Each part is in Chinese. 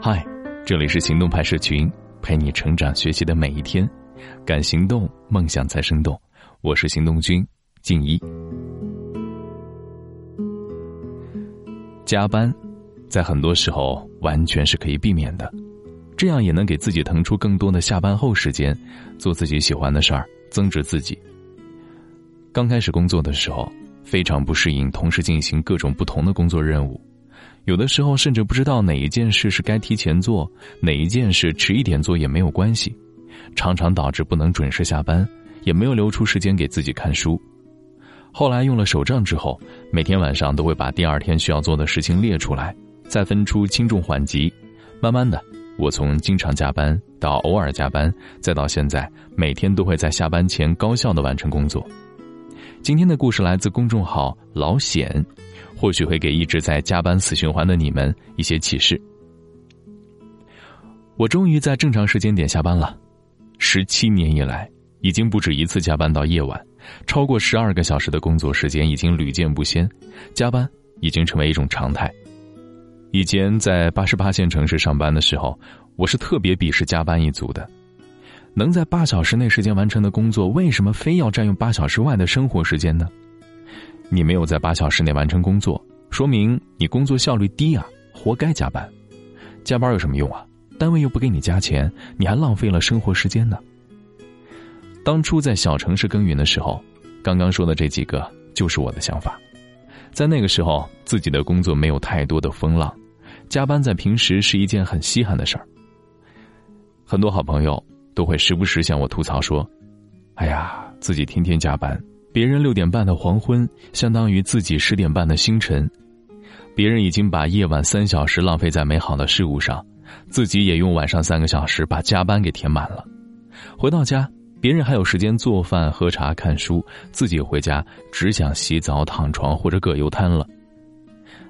嗨，这里是行动派社群，陪你成长学习的每一天。敢行动，梦想才生动。我是行动君静一。加班，在很多时候完全是可以避免的，这样也能给自己腾出更多的下班后时间，做自己喜欢的事儿，增值自己。刚开始工作的时候，非常不适应同时进行各种不同的工作任务，有的时候甚至不知道哪一件事是该提前做，哪一件事迟一点做也没有关系，常常导致不能准时下班，也没有留出时间给自己看书。后来用了手账之后，每天晚上都会把第二天需要做的事情列出来，再分出轻重缓急。慢慢的，我从经常加班到偶尔加班，再到现在每天都会在下班前高效的完成工作。今天的故事来自公众号老险，或许会给一直在加班死循环的你们一些启示。我终于在正常时间点下班了，十七年以来，已经不止一次加班到夜晚。超过十二个小时的工作时间已经屡见不鲜，加班已经成为一种常态。以前在八十八线城市上班的时候，我是特别鄙视加班一族的。能在八小时内时间完成的工作，为什么非要占用八小时外的生活时间呢？你没有在八小时内完成工作，说明你工作效率低啊，活该加班。加班有什么用啊？单位又不给你加钱，你还浪费了生活时间呢。当初在小城市耕耘的时候，刚刚说的这几个就是我的想法。在那个时候，自己的工作没有太多的风浪，加班在平时是一件很稀罕的事儿。很多好朋友都会时不时向我吐槽说：“哎呀，自己天天加班，别人六点半的黄昏相当于自己十点半的星辰，别人已经把夜晚三小时浪费在美好的事物上，自己也用晚上三个小时把加班给填满了，回到家。”别人还有时间做饭、喝茶、看书，自己回家只想洗澡、躺床或者葛优瘫了。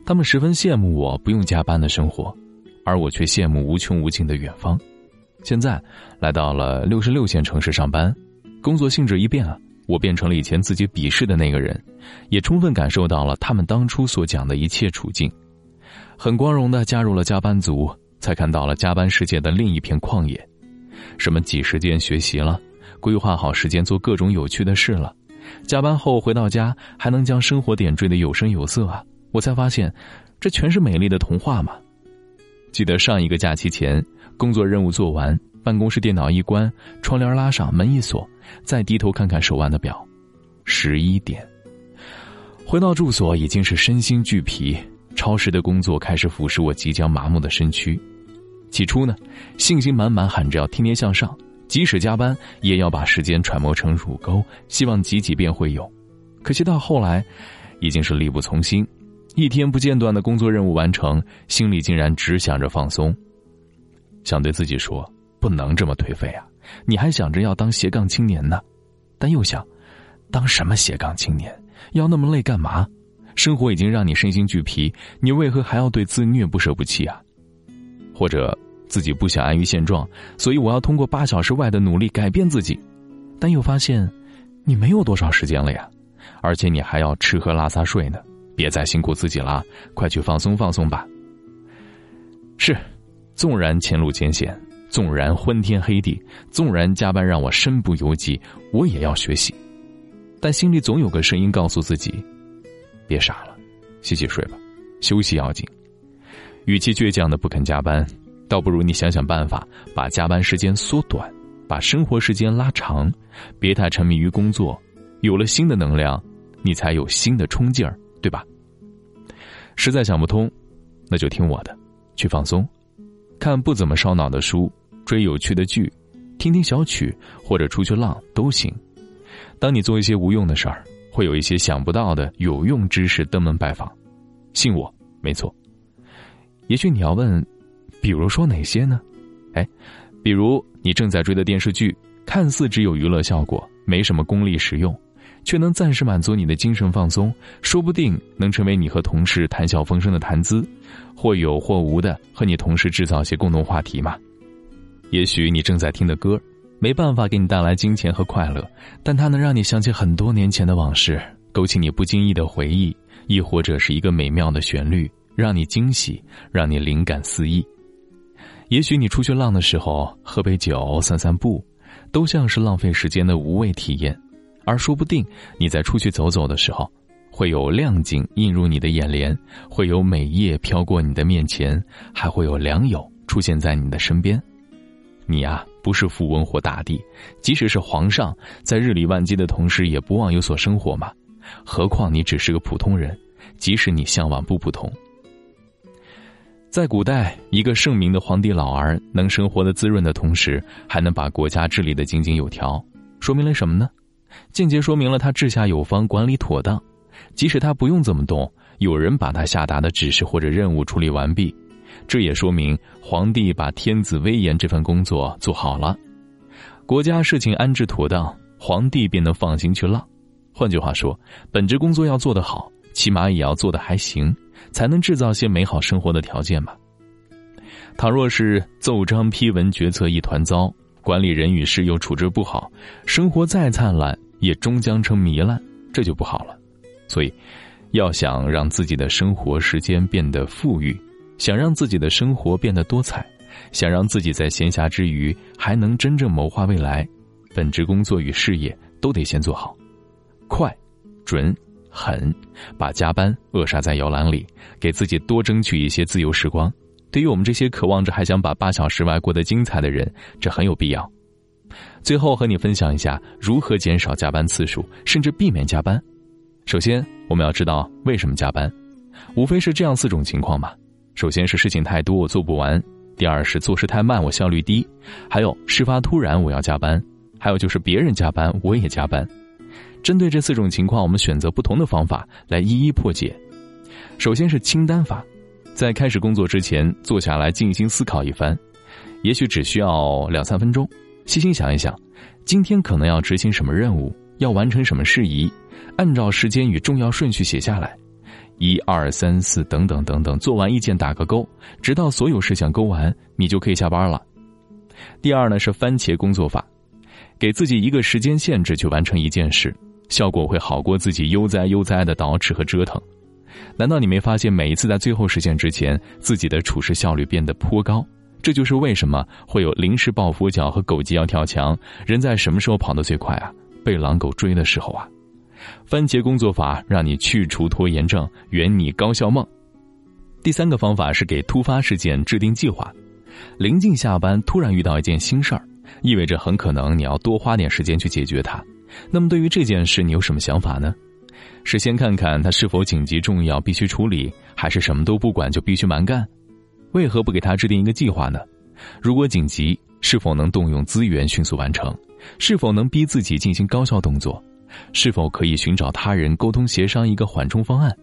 他们十分羡慕我不用加班的生活，而我却羡慕无穷无尽的远方。现在来到了六十六线城市上班，工作性质一变啊，我变成了以前自己鄙视的那个人，也充分感受到了他们当初所讲的一切处境，很光荣的加入了加班族，才看到了加班世界的另一片旷野，什么挤时间学习了。规划好时间做各种有趣的事了，加班后回到家还能将生活点缀的有声有色啊！我才发现，这全是美丽的童话嘛！记得上一个假期前，工作任务做完，办公室电脑一关，窗帘拉上，门一锁，再低头看看手腕的表，十一点。回到住所已经是身心俱疲，超时的工作开始腐蚀我即将麻木的身躯。起初呢，信心满满，喊着要天天向上。即使加班，也要把时间揣摩成乳沟，希望挤挤便会有。可惜到后来，已经是力不从心。一天不间断的工作任务完成，心里竟然只想着放松。想对自己说，不能这么颓废啊！你还想着要当斜杠青年呢，但又想，当什么斜杠青年？要那么累干嘛？生活已经让你身心俱疲，你为何还要对自虐不舍不弃啊？或者？自己不想安于现状，所以我要通过八小时外的努力改变自己，但又发现，你没有多少时间了呀，而且你还要吃喝拉撒睡呢，别再辛苦自己了，快去放松放松吧。是，纵然前路艰险，纵然昏天黑地，纵然加班让我身不由己，我也要学习，但心里总有个声音告诉自己，别傻了，洗洗睡吧，休息要紧。与其倔强的不肯加班。倒不如你想想办法，把加班时间缩短，把生活时间拉长，别太沉迷于工作。有了新的能量，你才有新的冲劲儿，对吧？实在想不通，那就听我的，去放松，看不怎么烧脑的书，追有趣的剧，听听小曲，或者出去浪都行。当你做一些无用的事儿，会有一些想不到的有用知识登门拜访。信我，没错。也许你要问。比如说哪些呢？哎，比如你正在追的电视剧，看似只有娱乐效果，没什么功利实用，却能暂时满足你的精神放松，说不定能成为你和同事谈笑风生的谈资，或有或无的和你同事制造些共同话题嘛。也许你正在听的歌，没办法给你带来金钱和快乐，但它能让你想起很多年前的往事，勾起你不经意的回忆，亦或者是一个美妙的旋律，让你惊喜，让你灵感四溢。也许你出去浪的时候喝杯酒、散散步，都像是浪费时间的无味体验，而说不定你在出去走走的时候，会有亮景映入你的眼帘，会有美叶飘过你的面前，还会有良友出现在你的身边。你呀，不是富翁或大帝，即使是皇上，在日理万机的同时，也不忘有所生活嘛。何况你只是个普通人，即使你向往不普通。在古代，一个圣明的皇帝老儿能生活的滋润的同时，还能把国家治理的井井有条，说明了什么呢？间接说明了他治下有方，管理妥当。即使他不用这么动，有人把他下达的指示或者任务处理完毕。这也说明皇帝把天子威严这份工作做好了，国家事情安置妥当，皇帝便能放心去浪。换句话说，本职工作要做得好，起码也要做得还行，才能制造些美好生活的条件吧。倘若是奏章批文决策一团糟，管理人与事又处置不好，生活再灿烂也终将成糜烂，这就不好了。所以，要想让自己的生活时间变得富裕。想让自己的生活变得多彩，想让自己在闲暇之余还能真正谋划未来，本职工作与事业都得先做好，快、准、狠，把加班扼杀在摇篮里，给自己多争取一些自由时光。对于我们这些渴望着还想把八小时外过得精彩的人，这很有必要。最后和你分享一下如何减少加班次数，甚至避免加班。首先，我们要知道为什么加班，无非是这样四种情况吧。首先是事情太多我做不完，第二是做事太慢我效率低，还有事发突然我要加班，还有就是别人加班我也加班。针对这四种情况，我们选择不同的方法来一一破解。首先是清单法，在开始工作之前坐下来静心思考一番，也许只需要两三分钟，细心想一想，今天可能要执行什么任务，要完成什么事宜，按照时间与重要顺序写下来。一二三四等等等等，做完一件打个勾，直到所有事项勾完，你就可以下班了。第二呢是番茄工作法，给自己一个时间限制去完成一件事，效果会好过自己悠哉悠哉的捯饬和折腾。难道你没发现每一次在最后实现之前，自己的处事效率变得颇高？这就是为什么会有临时抱佛脚和狗急要跳墙，人在什么时候跑得最快啊？被狼狗追的时候啊！番茄工作法让你去除拖延症，圆你高效梦。第三个方法是给突发事件制定计划。临近下班，突然遇到一件新事儿，意味着很可能你要多花点时间去解决它。那么对于这件事，你有什么想法呢？是先看看它是否紧急重要必须处理，还是什么都不管就必须蛮干？为何不给他制定一个计划呢？如果紧急，是否能动用资源迅速完成？是否能逼自己进行高效动作？是否可以寻找他人沟通协商一个缓冲方案？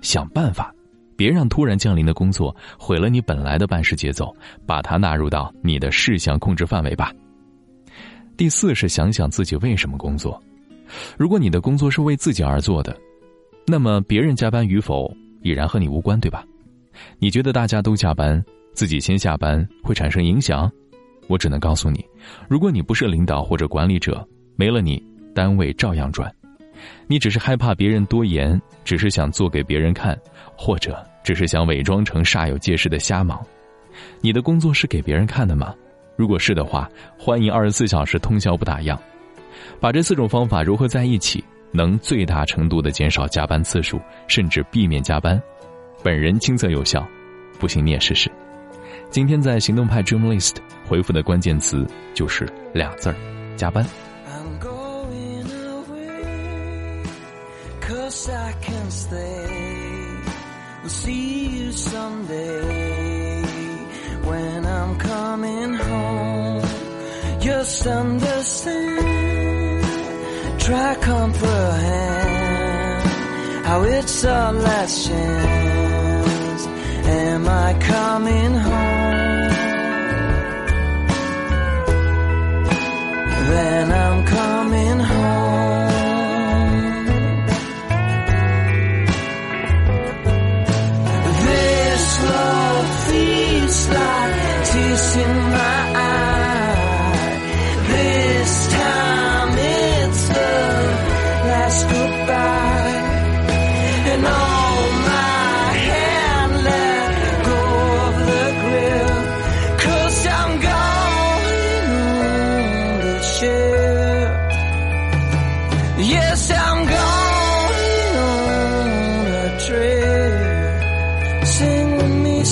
想办法，别让突然降临的工作毁了你本来的办事节奏，把它纳入到你的事项控制范围吧。第四是想想自己为什么工作。如果你的工作是为自己而做的，那么别人加班与否已然和你无关，对吧？你觉得大家都加班，自己先下班会产生影响？我只能告诉你，如果你不是领导或者管理者，没了你。单位照样转，你只是害怕别人多言，只是想做给别人看，或者只是想伪装成煞有介事的瞎忙。你的工作是给别人看的吗？如果是的话，欢迎二十四小时通宵不打烊。把这四种方法融合在一起，能最大程度的减少加班次数，甚至避免加班。本人亲测有效，不信你也试试。今天在行动派 Dream List 回复的关键词就是俩字儿：加班。Am I coming home? Then I'm coming home. This love feels like tears in my eyes.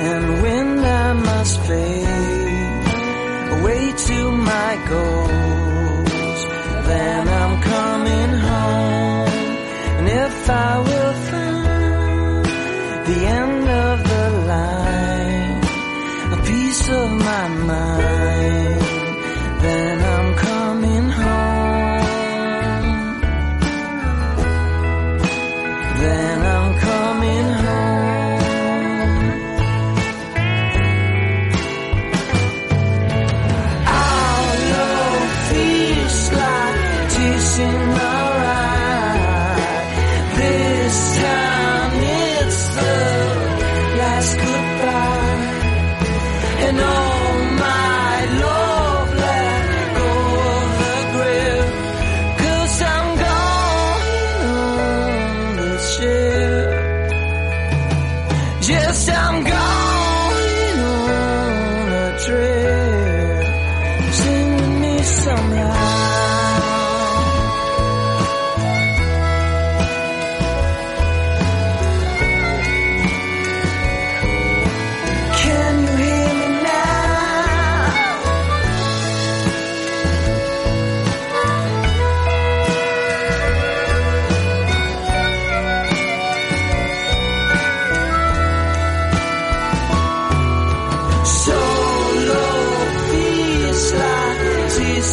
and when I must fade away to my goals, then I'm coming home. And if I will find the end of the line, a piece of my mind. somehow.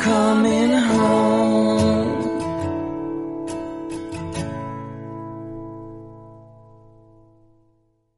coming